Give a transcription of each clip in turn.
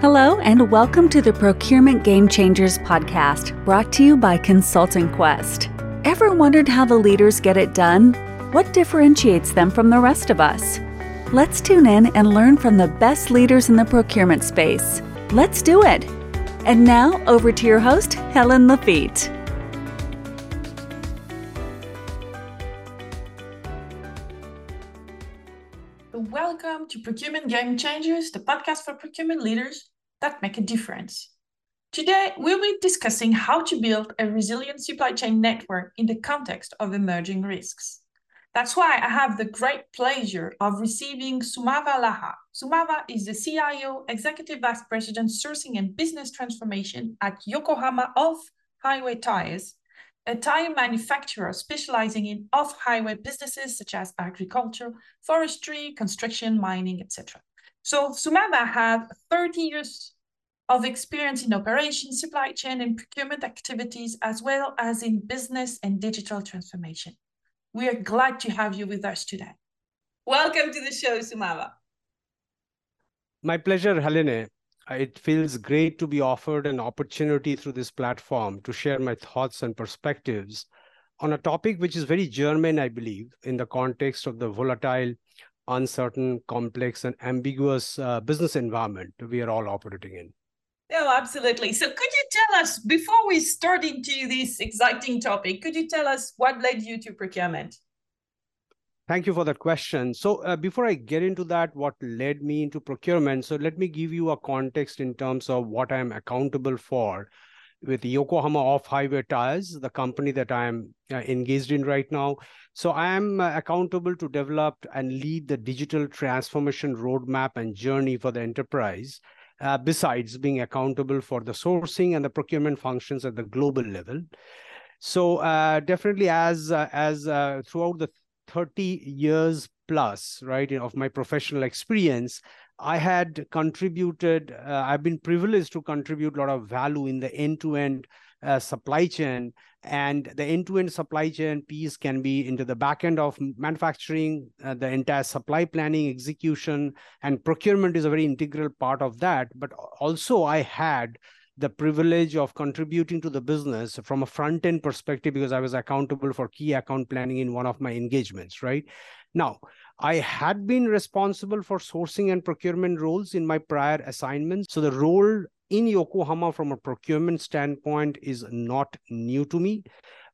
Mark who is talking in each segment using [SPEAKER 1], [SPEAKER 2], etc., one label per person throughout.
[SPEAKER 1] Hello, and welcome to the Procurement Game Changers podcast, brought to you by Consulting Quest. Ever wondered how the leaders get it done? What differentiates them from the rest of us? Let's tune in and learn from the best leaders in the procurement space. Let's do it! And now, over to your host, Helen Lafitte.
[SPEAKER 2] Welcome to Procurement Game Changers, the podcast for procurement leaders that make a difference. Today, we'll be discussing how to build a resilient supply chain network in the context of emerging risks. That's why I have the great pleasure of receiving Soumava Laha. Soumava is the CIO, Executive Vice President, Sourcing and Business Transformation at Yokohama Off Highway Tires, a tire manufacturer specializing in off-highway businesses such as agriculture, forestry, construction, mining, etc. So Soumava have 30 years of experience in operations, supply chain, and procurement activities, as well as in business and digital transformation. We are glad to have you with us today. Welcome to the show, Soumava.
[SPEAKER 3] My pleasure, Helene. Uh, it feels great to be offered an opportunity through this platform to share my thoughts and perspectives on a topic which is very germane, I believe, in the context of the volatile, uncertain, complex, and ambiguous uh, business environment we are all operating in.
[SPEAKER 2] Oh, absolutely. So, could you tell us, before we start into this exciting topic, could you tell us what led you to procurement?
[SPEAKER 3] Thank you for that question. So, uh, before I get into that, what led me into procurement? So, let me give you a context in terms of what I am accountable for with Yokohama Off Highway Tires, the company that I am uh, engaged in right now. So, I am uh, accountable to develop and lead the digital transformation roadmap and journey for the enterprise uh, besides being accountable for the sourcing and the procurement functions at the global level. So uh, definitely, as uh, as uh, throughout the 30 years plus, right, of my professional experience, I had contributed. Uh, I've been privileged to contribute a lot of value in the end-to-end uh, supply chain and the end-to-end supply chain piece can be into the back end of manufacturing uh, the entire supply planning execution and procurement is a very integral part of that but also i had the privilege of contributing to the business from a front end perspective because i was accountable for key account planning in one of my engagements right now i had been responsible for sourcing and procurement roles in my prior assignments so the role in Yokohama from a procurement standpoint is not new to me.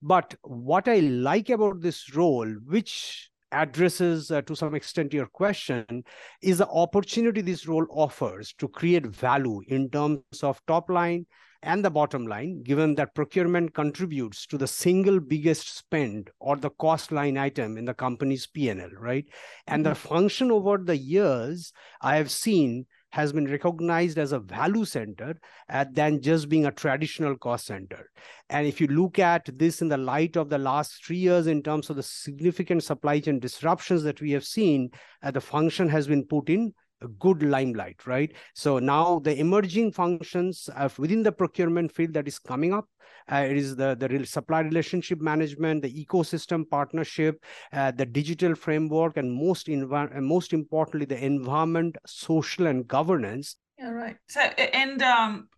[SPEAKER 3] But what I like about this role, which addresses uh, to some extent your question, is the opportunity this role offers to create value in terms of top line and the bottom line, given that procurement contributes to the single biggest spend or the cost line item in the company's P&L, right? And the mm-hmm. function over the years, I have seen has been recognized as a value center uh, than just being a traditional cost center. And if you look at this in the light of the last three years in terms of the significant supply chain disruptions that we have seen, uh, the function has been put in good limelight, right? So now the emerging functions within the procurement field that is coming up, uh, it is the, the supply relationship management, the ecosystem partnership, uh, the digital framework, and most, most importantly, the environment, social, and governance.
[SPEAKER 2] Yeah, right. So, and um,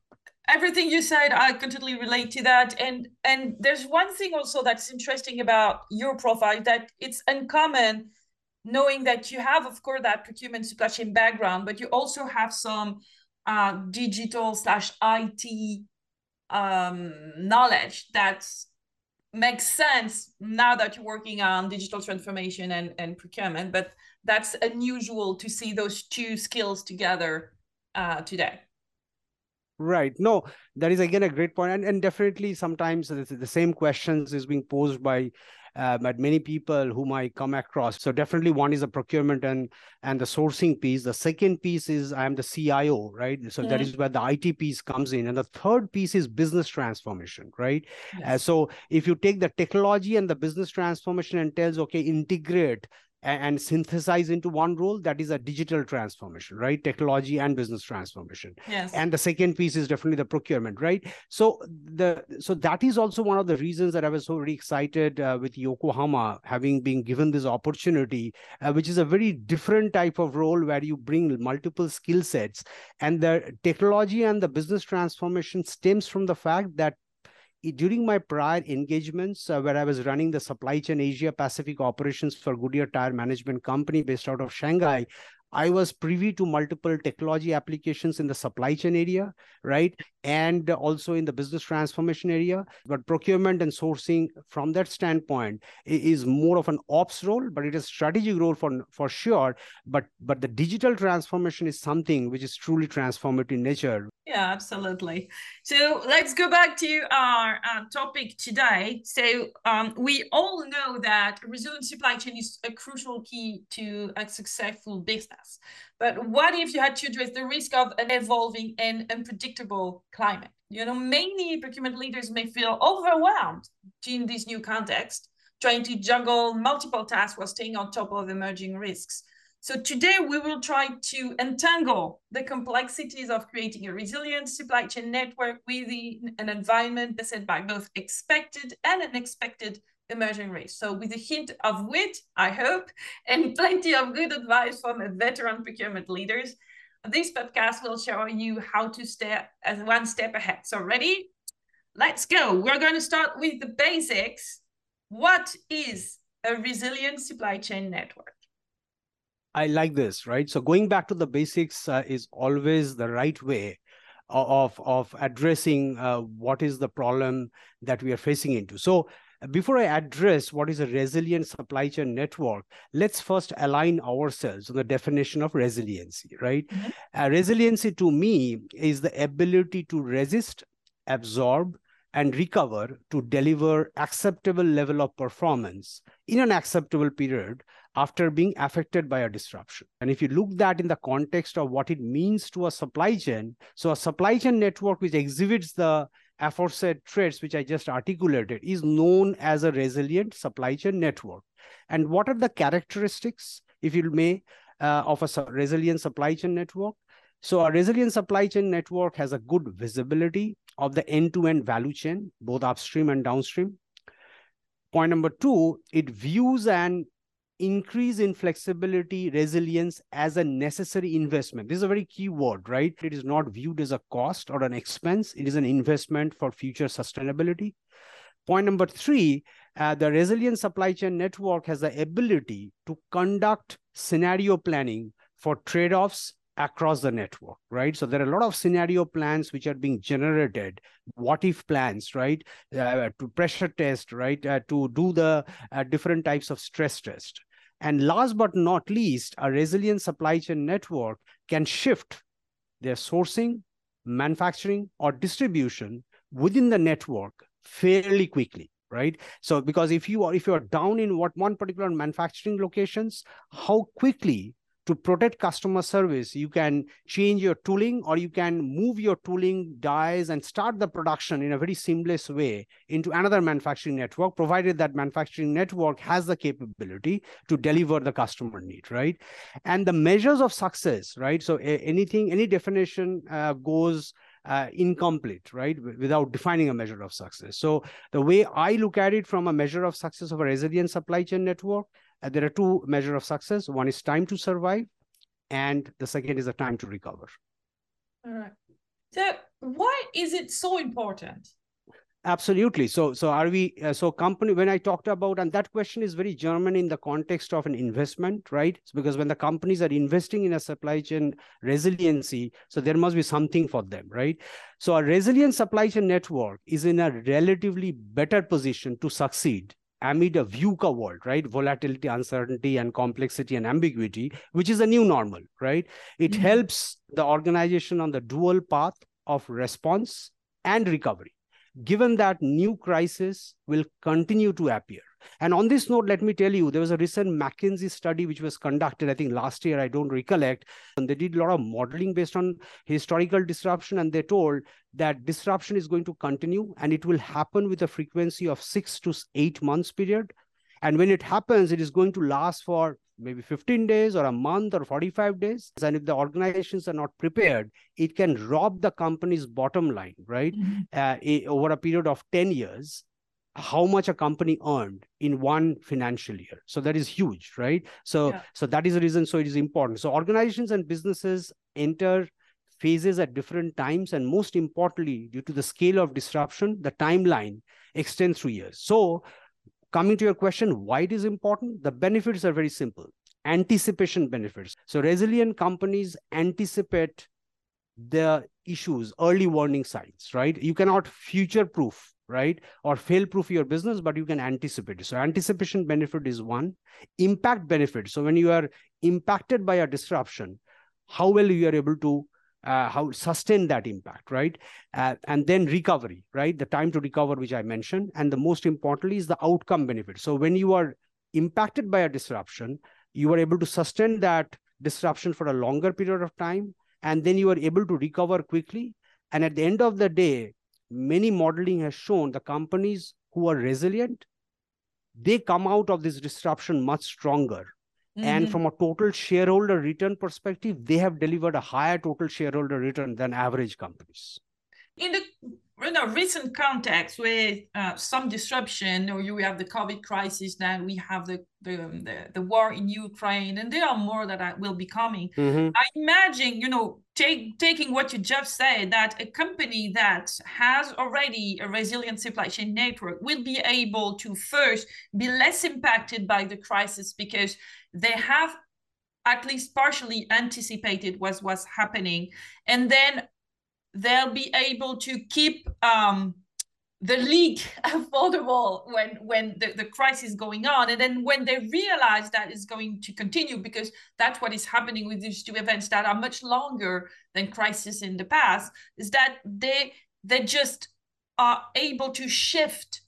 [SPEAKER 2] everything you said, I completely relate to that. And and there's one thing also that's interesting about your profile that it's uncommon knowing that you have, of course, that procurement supply chain background, but you also have some uh, digital slash IT um, knowledge that makes sense now that you're working on digital transformation and, and procurement, but that's unusual to see those two skills together uh, today.
[SPEAKER 3] Right. No, that is again a great point, and and definitely sometimes the same questions is being posed by uh, but many people whom I come across. So definitely one is the procurement and and the sourcing piece. The second piece is I am the CIO, right? So that is where the IT piece comes in, and the third piece is business transformation, right? Yes. Uh, so if you take the technology and the business transformation and tells okay integrate and synthesize into one role that is a digital transformation right? Technology and business transformation.
[SPEAKER 2] Yes.
[SPEAKER 3] And the second piece is definitely the procurement right? So the so that is also one of the reasons that i was so very excited uh, with yokohama having been given this opportunity uh, which is a very different type of role where you bring multiple skill sets. And the technology and the business transformation stems from the fact that during my prior engagements uh, where I was running the supply chain Asia Pacific operations for Goodyear Tire Management Company based out of Shanghai, I was privy to multiple technology applications in the supply chain area, right? And also in the business transformation area. But procurement and sourcing from that standpoint is more of an ops role, but it is strategic role for, for sure. But but the digital transformation is something which is truly transformative in nature.
[SPEAKER 2] Yeah, absolutely. So let's go back to our uh, topic today. So um, we all know that resilient supply chain is a crucial key to a successful business. But what if you had to address the risk of an evolving and unpredictable climate? You know, many procurement leaders may feel overwhelmed in this new context, trying to juggle multiple tasks while staying on top of emerging risks. So today we will try to untangle the complexities of creating a resilient supply chain network within an environment beset by both expected and unexpected emerging risks. So with a hint of wit, I hope, and plenty of good advice from veteran procurement leaders, this podcast will show you how to step as one step ahead. So ready? Let's go. We're going to start with the basics. What is a resilient supply chain network?
[SPEAKER 3] I like this, right? So going back to the basics uh, is always the right way of of addressing uh, what is the problem that we are facing into. So before I address what is a resilient supply chain network, let's first align ourselves on the definition of resiliency, right? Mm-hmm. Uh, resiliency to me is the ability to resist, absorb, and recover to deliver acceptable level of performance in an acceptable period after being affected by a disruption. And if you look that in the context of what it means to a supply chain, so a supply chain network which exhibits the aforesaid traits which I just articulated is known as a resilient supply chain network. And what are the characteristics, if you may, uh, of a resilient supply chain network? So a resilient supply chain network has a good visibility of the end-to-end value chain, both upstream and downstream. Point number two, it views an increase in flexibility, resilience as a necessary investment. This is a very key word, right? It is not viewed as a cost or an expense. It is an investment for future sustainability. Point number three, uh, the resilient supply chain network has the ability to conduct scenario planning for trade-offs across the network, right? So there are a lot of scenario plans which are being generated, what if plans, right? Uh, to pressure test, right? Uh, to do the uh, different types of stress test. And last but not least, a resilient supply chain network can shift their sourcing, manufacturing, or distribution within the network fairly quickly right? So because if you are if you are down in what one particular manufacturing locations how quickly to protect customer service, you can change your tooling or you can move your tooling dies and start the production in a very seamless way into another manufacturing network, provided that manufacturing network has the capability to deliver the customer need, right? And the measures of success, right? So anything, any definition uh, goes uh, incomplete, right? Without defining a measure of success. So the way I look at it from a measure of success of a resilient supply chain network, there are two measures of success. One is time to survive, and the second is the time to recover.
[SPEAKER 2] All right. So why is it so important?
[SPEAKER 3] Absolutely. So, so are we? Uh, so, company. When I talked about, and that question is very German in the context of an investment, right? It's because when the companies are investing in a supply chain resiliency, so there must be something for them, right? So, a resilient supply chain network is in a relatively better position to succeed amid a VUCA world, right? Volatility, uncertainty, and complexity and ambiguity, which is a new normal, right? It mm-hmm. helps the organization on the dual path of response and recovery, given that new crisis will continue to appear. And on this note, let me tell you, there was a recent McKinsey study which was conducted, I think last year, I don't recollect. And they did a lot of modeling based on historical disruption. And they told that disruption is going to continue and it will happen with a frequency of six to eight months period. And when it happens, it is going to last for maybe 15 days or a month or 45 days. And if the organizations are not prepared, it can rob the company's bottom line, right? Mm-hmm. Uh, over a period of 10 years, how much a company earned in one financial year. So that is huge, right? So, yeah. so that is the reason. So it is important. So organizations and businesses enter phases at different times. And most importantly, due to the scale of disruption, the timeline extends through years. So coming to your question, why it is important? The benefits are very simple. Anticipation benefits. So resilient companies anticipate the issues, early warning signs, right? You cannot future proof, right? Or fail proof your business, but you can anticipate it. So anticipation benefit is one. Impact benefit. So when you are impacted by a disruption, how well you are able to uh, how sustain that impact, right? Uh, and then recovery, right? The time to recover, which I mentioned. And the most importantly is the outcome benefit. So when you are impacted by a disruption, you are able to sustain that disruption for a longer period of time. And then you are able to recover quickly. And at the end of the day, many modeling has shown the companies who are resilient, they come out of this disruption much stronger Mm-hmm. And from a total shareholder return perspective, they have delivered a higher total shareholder return than average companies.
[SPEAKER 2] In the in a recent context with uh, some disruption, or you have the COVID crisis, then we have the, the the, the war in Ukraine, and there are more that will be coming. Mm-hmm. I imagine, you know, take, taking what you just said, that a company that has already a resilient supply chain network will be able to first be less impacted by the crisis because they have at least partially anticipated what was happening and then they'll be able to keep um, the league affordable when when the, the crisis is going on. And then when they realize that is going to continue because that's what is happening with these two events that are much longer than crisis in the past is that they they just are able to shift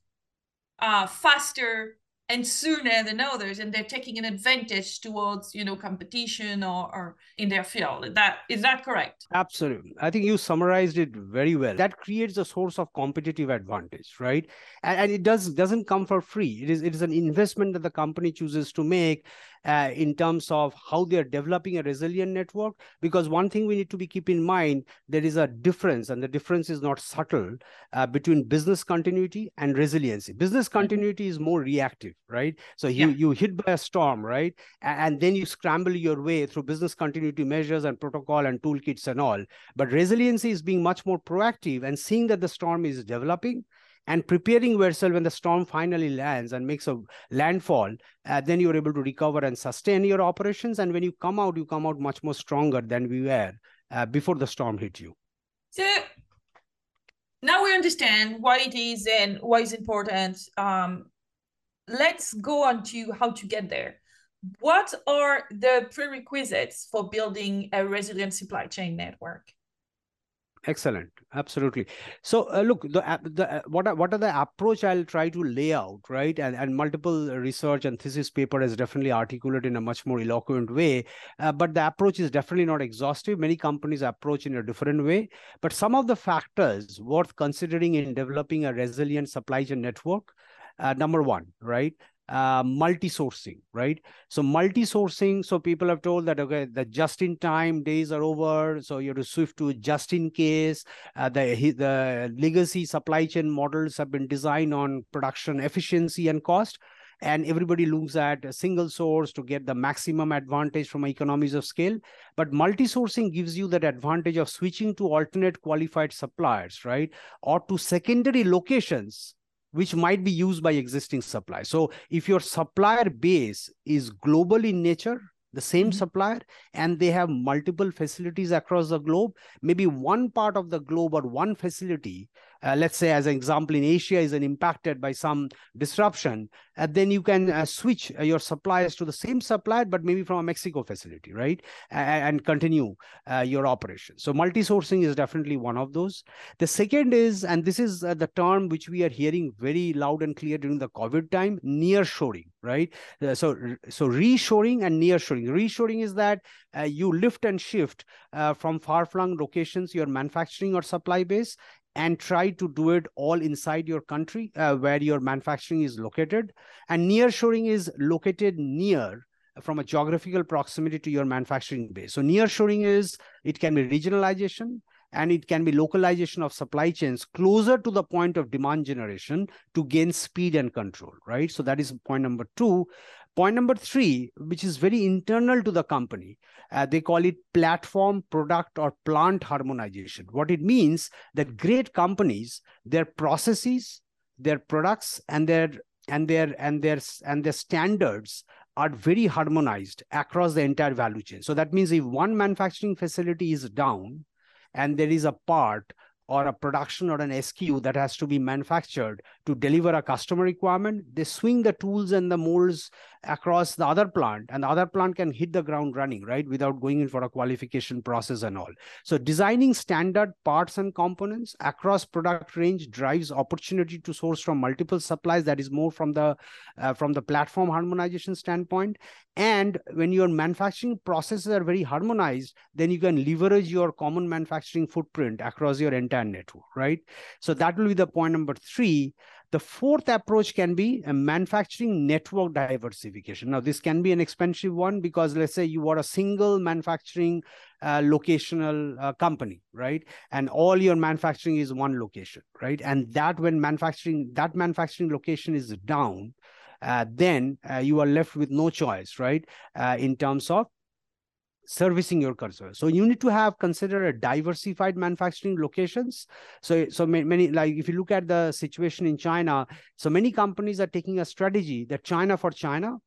[SPEAKER 2] uh, faster and sooner than others and they're taking an advantage towards you know competition or, or in their field. That is that correct?
[SPEAKER 3] Absolutely. I think you summarized it very well. That creates a source of competitive advantage right? And, and it does doesn't come for free. It is it is an investment that the company chooses to make uh, in terms of how they are developing a resilient network because one thing we need to be keep in mind there is a difference and the difference is not subtle uh, between business continuity and resiliency business mm-hmm. continuity is more reactive right so you yeah. you hit by a storm right and then you scramble your way through business continuity measures and protocol and toolkits and all but resiliency is being much more proactive and seeing that the storm is developing and preparing yourself when the storm finally lands and makes a landfall uh, then you're able to recover and sustain your operations. And when you come out you come out much more stronger than we were uh, before the storm hit you.
[SPEAKER 2] So now we understand why it is and why it's important um, let's go on to how to get there. What are the prerequisites for building a resilient supply chain network
[SPEAKER 3] Excellent, absolutely. So, uh, look, the the uh, what are, what are the approach I'll try to lay out, right? And and multiple research and thesis paper is definitely articulated in a much more eloquent way. Uh, but the approach is definitely not exhaustive. Many companies approach in a different way. But some of the factors worth considering in developing a resilient supply chain network. Uh, number one, right? Uh, multi-sourcing, right? So multi-sourcing, so people have told that, okay, the just-in-time days are over, so you have to shift to just-in-case. Uh, the, the legacy supply chain models have been designed on production efficiency and cost and everybody looks at a single source to get the maximum advantage from economies of scale but multi-sourcing gives you that advantage of switching to alternate qualified suppliers right or to secondary locations which might be used by existing suppliers. So if your supplier base is global in nature, the same mm-hmm. supplier, and they have multiple facilities across the globe, maybe one part of the globe or one facility uh, let's say as an example in asia is an impacted by some disruption uh, then you can uh, switch uh, your suppliers to the same supplier but maybe from a mexico facility right? And, and continue uh, your operation. So multi-sourcing is definitely one of those. The second is and this is uh, the term which we are hearing very loud and clear during the covid time near shoring right so so reshoring and near shoring reshoring is that you lift and shift from far flung locations your manufacturing or supply base and try to do it all inside your country uh, where your manufacturing is located. And nearshoring is located near from a geographical proximity to your manufacturing base. So nearshoring is it can be regionalization and it can be localization of supply chains closer to the point of demand generation to gain speed and control, right? So that is point number two. Point number three, which is very internal to the company, uh, they call it platform, product, or plant harmonization. What it means that great companies, their processes, their products, and their and their and their and their standards are very harmonized across the entire value chain. So that means if one manufacturing facility is down and there is a part or a production or an SKU that has to be manufactured to deliver a customer requirement, they swing the tools and the molds across the other plant and the other plant can hit the ground running, right? Without going in for a qualification process and all. So designing standard parts and components across product range drives opportunity to source from multiple supplies. That is more from the, uh, from the platform harmonization standpoint. And when your manufacturing processes are very harmonized, then you can leverage your common manufacturing footprint across your entire network, right? So that will be the point number three. The fourth approach can be a manufacturing network diversification. Now, this can be an expensive one because let's say you are a single manufacturing uh, locational uh, company, right? And all your manufacturing is one location, right? And that when manufacturing, that manufacturing location is down, uh, then uh, you are left with no choice, right? Uh, in terms of servicing your customer. So you need to have consider a diversified manufacturing locations. So so many like if you look at the situation in China, so many companies are taking a strategy that China for China,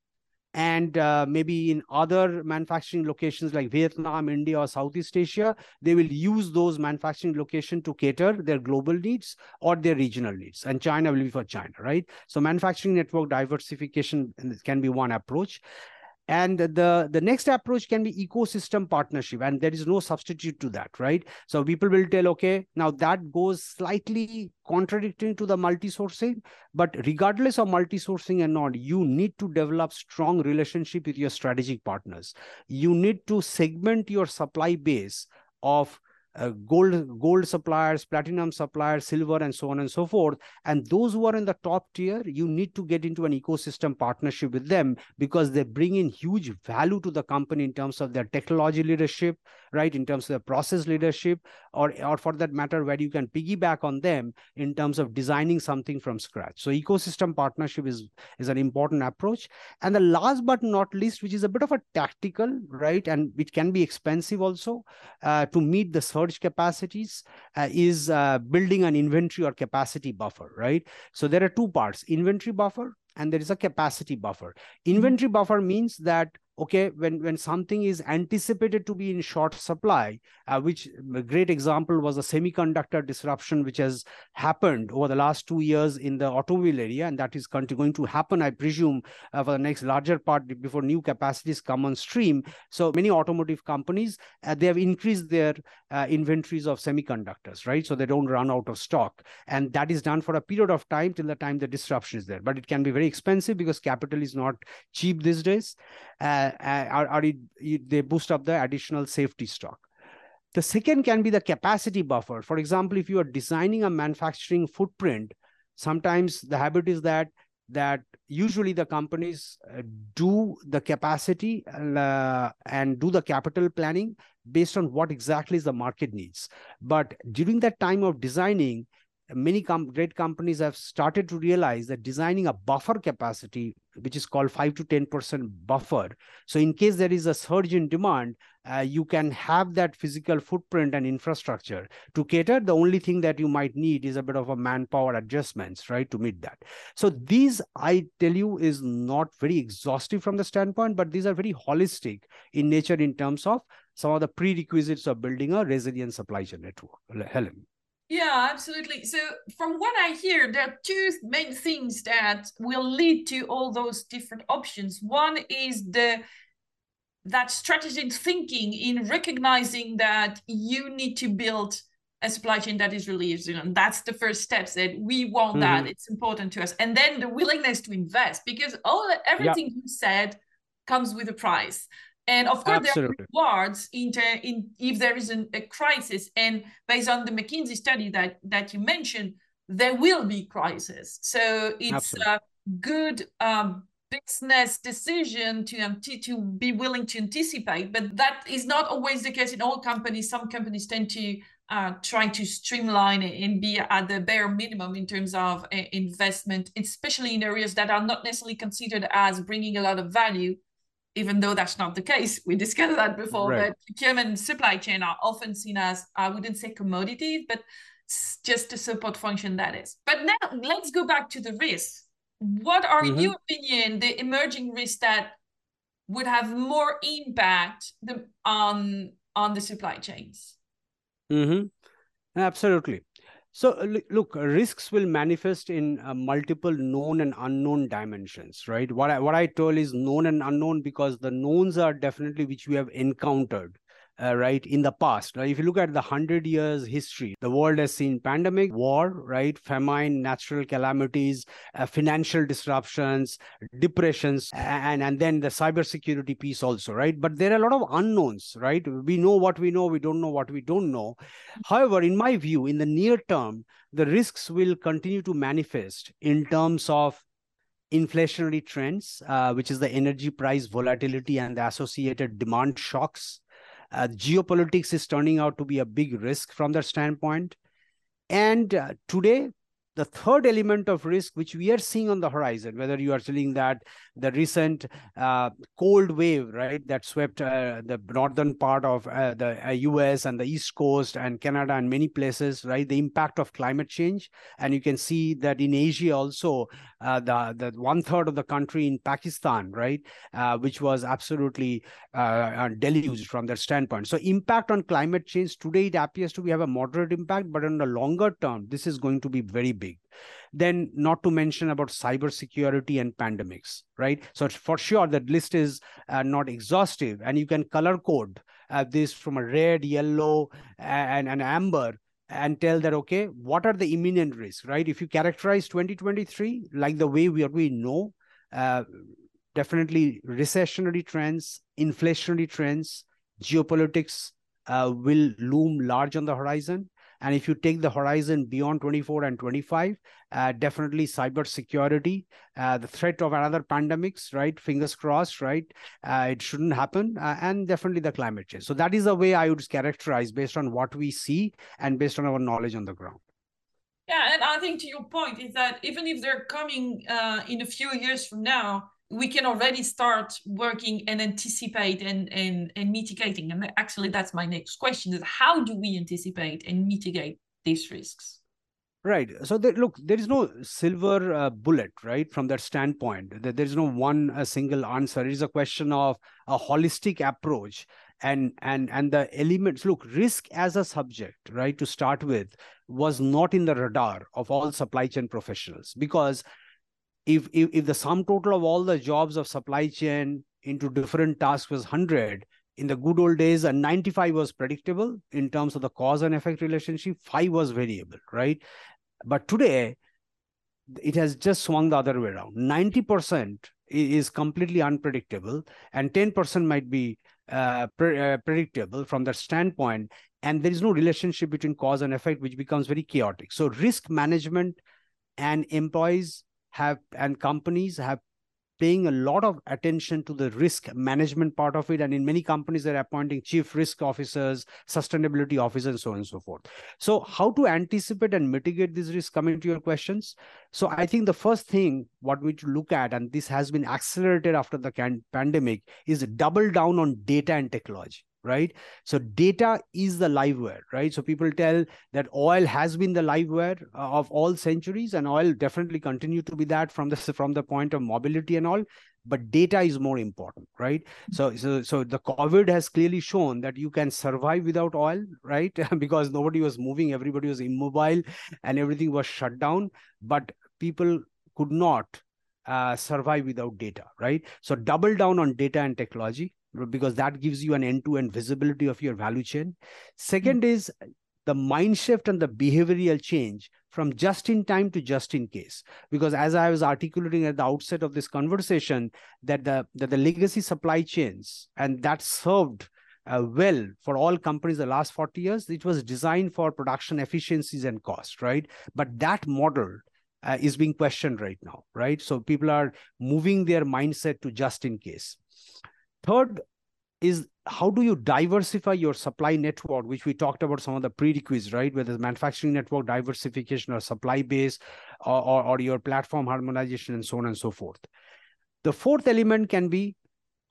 [SPEAKER 3] and uh, maybe in other manufacturing locations like Vietnam, India, or Southeast Asia, they will use those manufacturing locations to cater their global needs or their regional needs. And China will be for China, right? So manufacturing network diversification can be one approach and the the next approach can be ecosystem partnership and there is no substitute to that right? So people will tell okay now that goes slightly contradicting to the multi-sourcing but regardless of multi-sourcing and not you need to develop strong relationship with your strategic partners. You need to segment your supply base of uh, gold gold suppliers platinum suppliers silver and so on and so forth. And those who are in the top tier you need to get into an ecosystem partnership with them because they bring in huge value to the company in terms of their technology leadership right? In terms of the process leadership or or for that matter where you can piggyback on them in terms of designing something from scratch. So ecosystem partnership is is an important approach. And the last but not least which is a bit of a tactical right? And which can be expensive also uh, to meet the storage capacities uh, is uh, building an inventory or capacity buffer, right? So there are two parts, inventory buffer and there is a capacity buffer. Mm-hmm. Inventory buffer means that okay when when something is anticipated to be in short supply uh, which a great example was a semiconductor disruption which has happened over the last two years in the automobile area and that is going to happen i presume uh, for the next larger part before new capacities come on stream so many automotive companies uh, they have increased their uh, inventories of semiconductors right so they don't run out of stock and that is done for a period of time till the time the disruption is there but it can be very expensive because capital is not cheap these days uh, uh, or, they boost up the additional safety stock. The second can be the capacity buffer. For example, if you are designing a manufacturing footprint, sometimes the habit is that that usually the companies uh, do the capacity uh, and do the capital planning based on what exactly is the market needs. But during that time of designing, many com great companies have started to realize that designing a buffer capacity which is called 5 to 10% buffer. So in case there is a surge in demand uh, you can have that physical footprint and infrastructure to cater. The only thing that you might need is a bit of a manpower adjustments right to meet that. So these i tell you is not very exhaustive from the standpoint but these are very holistic in nature in terms of some of the prerequisites of building a resilient supply chain network helen
[SPEAKER 2] yeah, absolutely. So, from what I hear, there are two main things that will lead to all those different options. One is the that strategic thinking in recognizing that you need to build a supply chain that is really resilient. And that's the first step. that we want mm-hmm. that. It's important to us. And then the willingness to invest because all everything yeah. you said comes with a price. And of course,
[SPEAKER 3] Absolutely.
[SPEAKER 2] there are rewards in, in if there is an, a crisis. And based on the McKinsey study that that you mentioned, there will be crisis. So it's Absolutely. a good um, business decision to to be willing to anticipate. But that is not always the case in all companies. Some companies tend to uh, try to streamline and be at the bare minimum in terms of uh, investment, especially in areas that are not necessarily considered as bringing a lot of value even though that's not the case. We discussed that before, right. but procurement and supply chain are often seen as, I wouldn't say commodities, but just a support function that is. But now let's go back to the risks. What are, mm-hmm. in your opinion, the emerging risks that would have more impact the, on on the supply chains?
[SPEAKER 3] Mm-hmm. Absolutely. So look, risks will manifest in uh, multiple known and unknown dimensions, right? What I, what I told is known and unknown because the knowns are definitely which we have encountered uh, right in the past. Right? if you look at the 100 years history the world has seen pandemic war right famine natural calamities uh, financial disruptions depressions and and then the cybersecurity piece also right? But there are a lot of unknowns right? We know what we know we don't know what we don't know. However in my view in the near term the risks will continue to manifest in terms of inflationary trends, uh, which is the energy price volatility and the associated demand shocks, uh, geopolitics is turning out to be a big risk from that standpoint. And uh, today, the third element of risk which we are seeing on the horizon whether you are seeing that the recent uh, cold wave right that swept uh, the northern part of uh, the us uh, and the east coast and canada and many places right the impact of climate change and you can see that in asia also uh, the the one third of the country in pakistan right uh, which was absolutely deluged from that standpoint so impact on climate change today it appears to be have a moderate impact but in the longer term this is going to be very big. Then, not to mention about cybersecurity and pandemics, right? So, for sure, that list is uh, not exhaustive, and you can color code uh, this from a red, yellow, and an amber and tell that okay what are the imminent risks right if you characterize 2023 like the way we, we know uh, definitely recessionary trends inflationary trends geopolitics uh, will loom large on the horizon and if you take the horizon beyond 24 and 25, uh, definitely cyber security, uh, the threat of another pandemics, right? Fingers crossed, right? Uh, it shouldn't happen. Uh, and definitely the climate change. So that is the way I would characterize based on what we see and based on our knowledge on the ground.
[SPEAKER 2] Yeah, and I think to your point is that even if they're coming uh, in a few years from now, we can already start working and anticipate and, and, and mitigating. And actually, that's my next question is how do we anticipate and mitigate these risks?
[SPEAKER 3] Right. So there, look, there is no silver uh, bullet, right? From that standpoint, there is no one single answer. It is a question of a holistic approach and and and the elements. Look, risk as a subject, right? To start with, was not in the radar of all supply chain professionals because if, if if the sum total of all the jobs of supply chain into different tasks was 100 in the good old days and 95 was predictable in terms of the cause and effect relationship 5 was variable right? But today it has just swung the other way around. 90% is completely unpredictable and 10% might be uh, pre- uh, predictable from that standpoint and there is no relationship between cause and effect which becomes very chaotic. So risk management and employees have and companies have paying a lot of attention to the risk management part of it. And in many companies they're appointing chief risk officers sustainability officers and so on and so forth. So how to anticipate and mitigate these risks coming to your questions. So i think the first thing what we to look at and this has been accelerated after the pandemic is double down on data and technology right? So data is the liveware right? So people tell that oil has been the liveware uh, of all centuries and oil definitely continue to be that from the from the point of mobility and all but data is more important right? So so so the covid has clearly shown that you can survive without oil right? Because nobody was moving everybody was immobile and everything was shut down but people could not uh, survive without data right? So double down on data and technology because that gives you an end-to-end visibility of your value chain. Second mm-hmm. is the mind shift and the behavioral change from just in time to just in case because as i was articulating at the outset of this conversation that the that the legacy supply chains and that served uh, well for all companies the last 40 years it was designed for production efficiencies and cost right but that model uh, is being questioned right now right so people are moving their mindset to just in case third is how do you diversify your supply network which we talked about some of the prerequisites right? Whether it's manufacturing network diversification or supply base or, or, or your platform harmonization and so on and so forth. The fourth element can be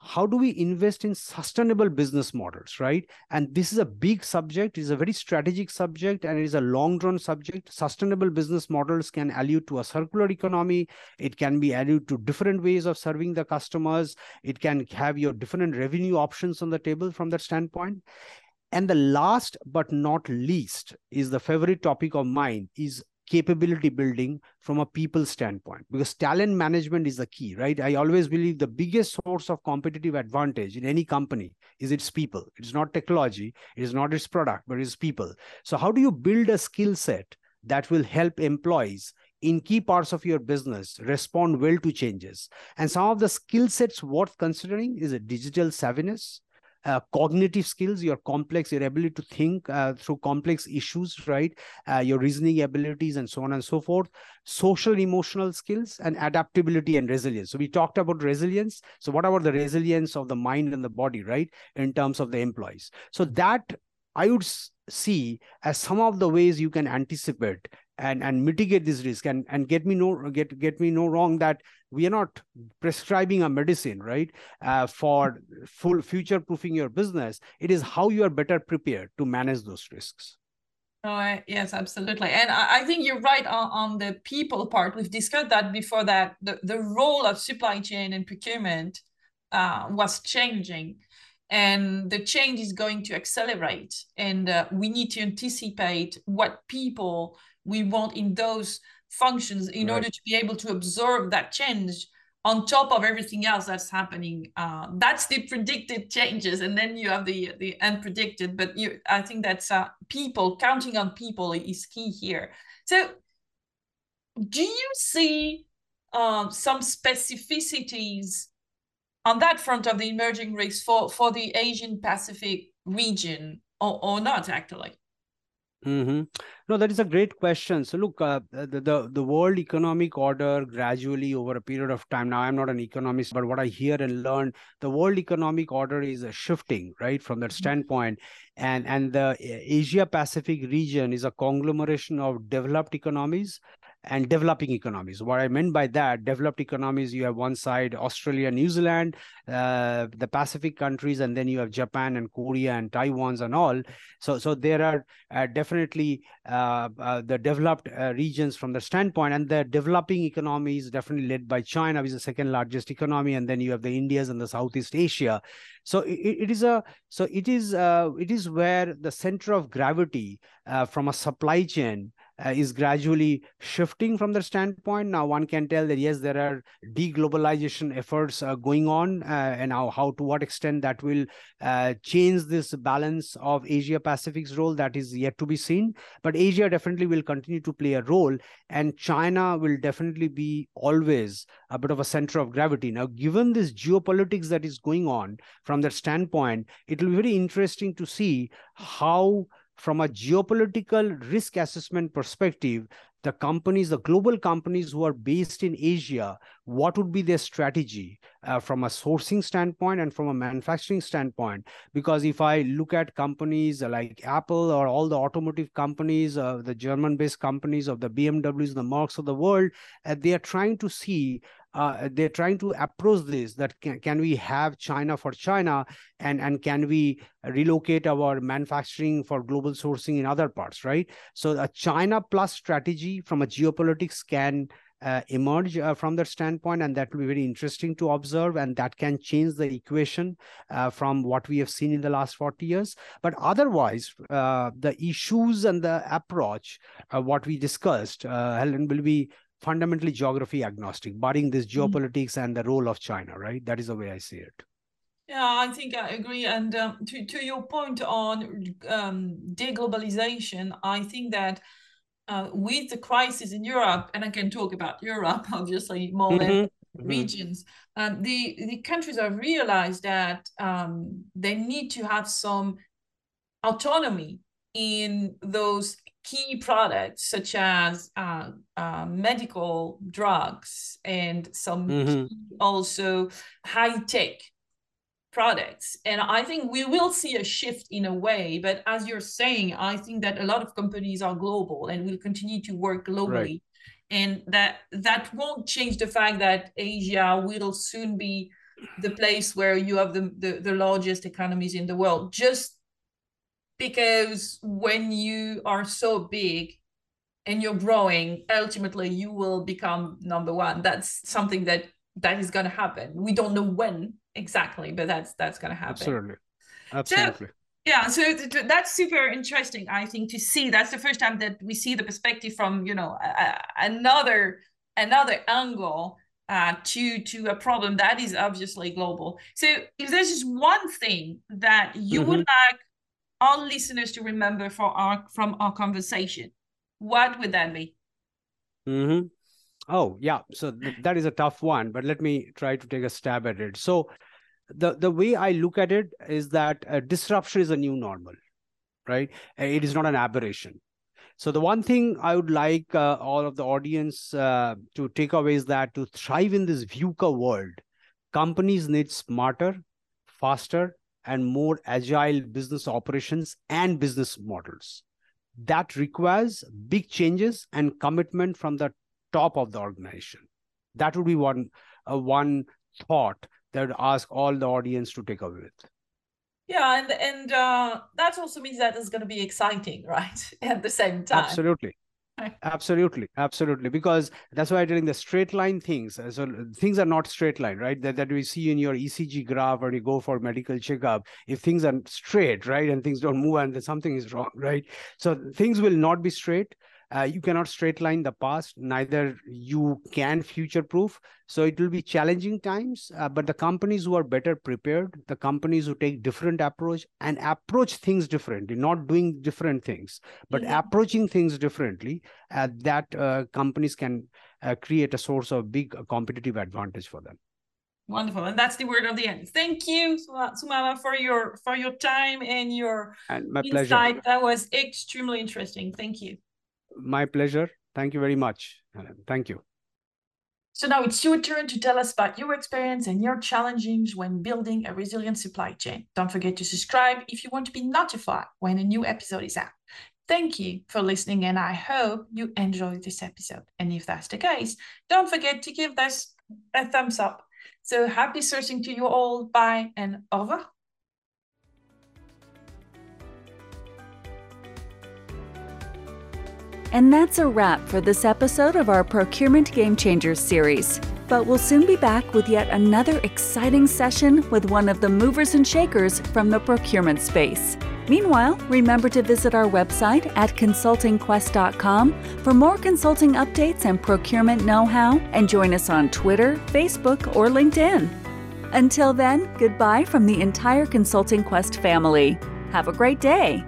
[SPEAKER 3] how do we invest in sustainable business models right? And this is a big subject is a very strategic subject and it is a long run subject. Sustainable business models can allude to a circular economy it can be allude to different ways of serving the customers it can have your different revenue options on the table from that standpoint. And the last but not least is the favorite topic of mine is capability building from a people standpoint because talent management is the key right? I always believe the biggest source of competitive advantage in any company is its people. It's not technology it is not its product but it's people. So how do you build a skill set that will help employees in key parts of your business respond well to changes? And some of the skill sets worth considering is a digital savviness uh, cognitive skills, your complex, your ability to think uh, through complex issues, right? Uh, your reasoning abilities, and so on and so forth. Social emotional skills and adaptability and resilience. So we talked about resilience. So what about the resilience of the mind and the body, right? In terms of the employees. So that I would see as some of the ways you can anticipate and and mitigate this risk and and get me no get get me no wrong that we are not prescribing a medicine right uh, for full future proofing your business it is how you are better prepared to manage those risks
[SPEAKER 2] Oh, yes, absolutely. And I, think you're right on, on the people part. We've discussed that before that the, the role of supply chain and procurement uh, was changing and the change is going to accelerate. And uh, we need to anticipate what people we want in those functions in right. order to be able to observe that change on top of everything else that's happening. Uh, that's the predicted changes and then you have the the unpredicted but you i think that's uh, people counting on people is key here. So do you see um, some specificities on that front of the emerging risks for for the asian pacific region or, or not actually
[SPEAKER 3] Mm-hmm. No, that is a great question. So, look, uh, the, the the world economic order gradually over a period of time. Now, I'm not an economist, but what I hear and learn, the world economic order is shifting, right, from that mm-hmm. standpoint. And and the Asia Pacific region is a conglomeration of developed economies and developing economies. What I meant by that, developed economies, you have one side Australia, New Zealand, uh, the Pacific countries, and then you have Japan and Korea and Taiwan's and all. So, so there are uh, definitely uh, uh the developed uh, regions from the standpoint, and the developing economies definitely led by China, which is the second largest economy, and then you have the Indias and the Southeast Asia. So it, it is a so it is uh, it is where the center of gravity from a supply chain uh, is gradually shifting from the standpoint. Now, one can tell that yes, there are deglobalization efforts uh, going on, uh, and how, how to what extent that will uh, change this balance of Asia Pacific's role that is yet to be seen. But Asia definitely will continue to play a role, and China will definitely be always a bit of a center of gravity. Now, given this geopolitics that is going on from that standpoint, it will be very interesting to see how from a geopolitical risk assessment perspective, the companies, the global companies who are based in Asia, what would be their strategy uh, from a sourcing standpoint and from a manufacturing standpoint? Because if I look at companies like Apple or all the automotive companies, uh, the German based companies of the BMWs, the Mercs of the world, uh, they are trying to see uh, they're trying to approach this that can, can we have china for china and and can we relocate our manufacturing for global sourcing in other parts right? So a china plus strategy from a geopolitics can uh, emerge uh, from that standpoint and that will be very interesting to observe and that can change the equation uh, from what we have seen in the last 40 years. But otherwise uh, the issues and the approach uh, what we discussed uh, helen will be fundamentally geography agnostic, barring this mm-hmm. geopolitics mm-hmm. and the role of China, right? That is the way I see it.
[SPEAKER 2] Yeah, I think I agree. And um, to, to your point on um, deglobalization, I think that uh, with the crisis in Europe, and I can talk about Europe, obviously, more than mm-hmm. regions, um, the, the countries have realized that um, they need to have some autonomy in those key products such as uh, uh, medical drugs and some mm-hmm. also high tech products and i think we will see a shift in a way but as you're saying i think that a lot of companies are global and will continue to work globally right. and that that won't change the fact that asia will soon be the place where you have the, the, the largest economies in the world just because when you are so big and you're growing ultimately you will become number one. That's something that that is going to happen. We don't know when exactly but that's that's going to happen.
[SPEAKER 3] Absolutely. Absolutely.
[SPEAKER 2] so, yeah so th- that's super interesting i think to see. That's the first time that we see the perspective from you know another another angle uh, to to a problem that is obviously global. So if there's just one thing that you mm-hmm. would like our listeners to remember for our from our conversation, what would that be?
[SPEAKER 3] Mm-hmm. Oh, yeah. So th- that is a tough one, but let me try to take a stab at it. So the the way I look at it is that uh, disruption is a new normal, right? It is not an aberration. So the one thing I would like uh, all of the audience uh, to take away is that to thrive in this VUCA world, companies need smarter, faster, and more agile business operations and business models. That requires big changes and commitment from the top of the organization. That would be one uh, one thought that would ask all the audience to take away with.
[SPEAKER 2] Yeah, and and uh, that also means that it's going to be exciting, right? At the same time.
[SPEAKER 3] Absolutely absolutely absolutely. Because that's why i'm telling the straight line things uh, so things are not straight line right? That, that we see in your ecg graph or you go for medical checkup if things are straight right and things don't move and then something is wrong right? So things will not be straight uh, you cannot straight line the past neither you can future proof so it will be challenging times uh, but the companies who are better prepared the companies who take different approach and approach things differently not doing different things but mm-hmm. approaching things differently uh, that uh, companies can uh, create a source of big competitive advantage for them
[SPEAKER 2] Wonderful, and that's the word of the end. Thank you, Soumava, for your for your time and your
[SPEAKER 3] and my
[SPEAKER 2] insight.
[SPEAKER 3] pleasure.
[SPEAKER 2] That was extremely interesting. Thank you.
[SPEAKER 3] My pleasure. Thank you very much. Thank you.
[SPEAKER 2] So now it's your turn to tell us about your experience and your challenges when building a resilient supply chain. Don't forget to subscribe if you want to be notified when a new episode is out. Thank you for listening, and I hope you enjoyed this episode. And if that's the case, don't forget to give this a thumbs up. So happy sourcing to you all. Bye and au
[SPEAKER 1] And that's a wrap for this episode of our Procurement Game Changers series. But we'll soon be back with yet another exciting session with one of the movers and shakers from the procurement space. Meanwhile, remember to visit our website at consultingquest.com for more consulting updates and procurement know how, and join us on Twitter, Facebook, or LinkedIn. Until then, goodbye from the entire Consulting Quest family. Have a great day.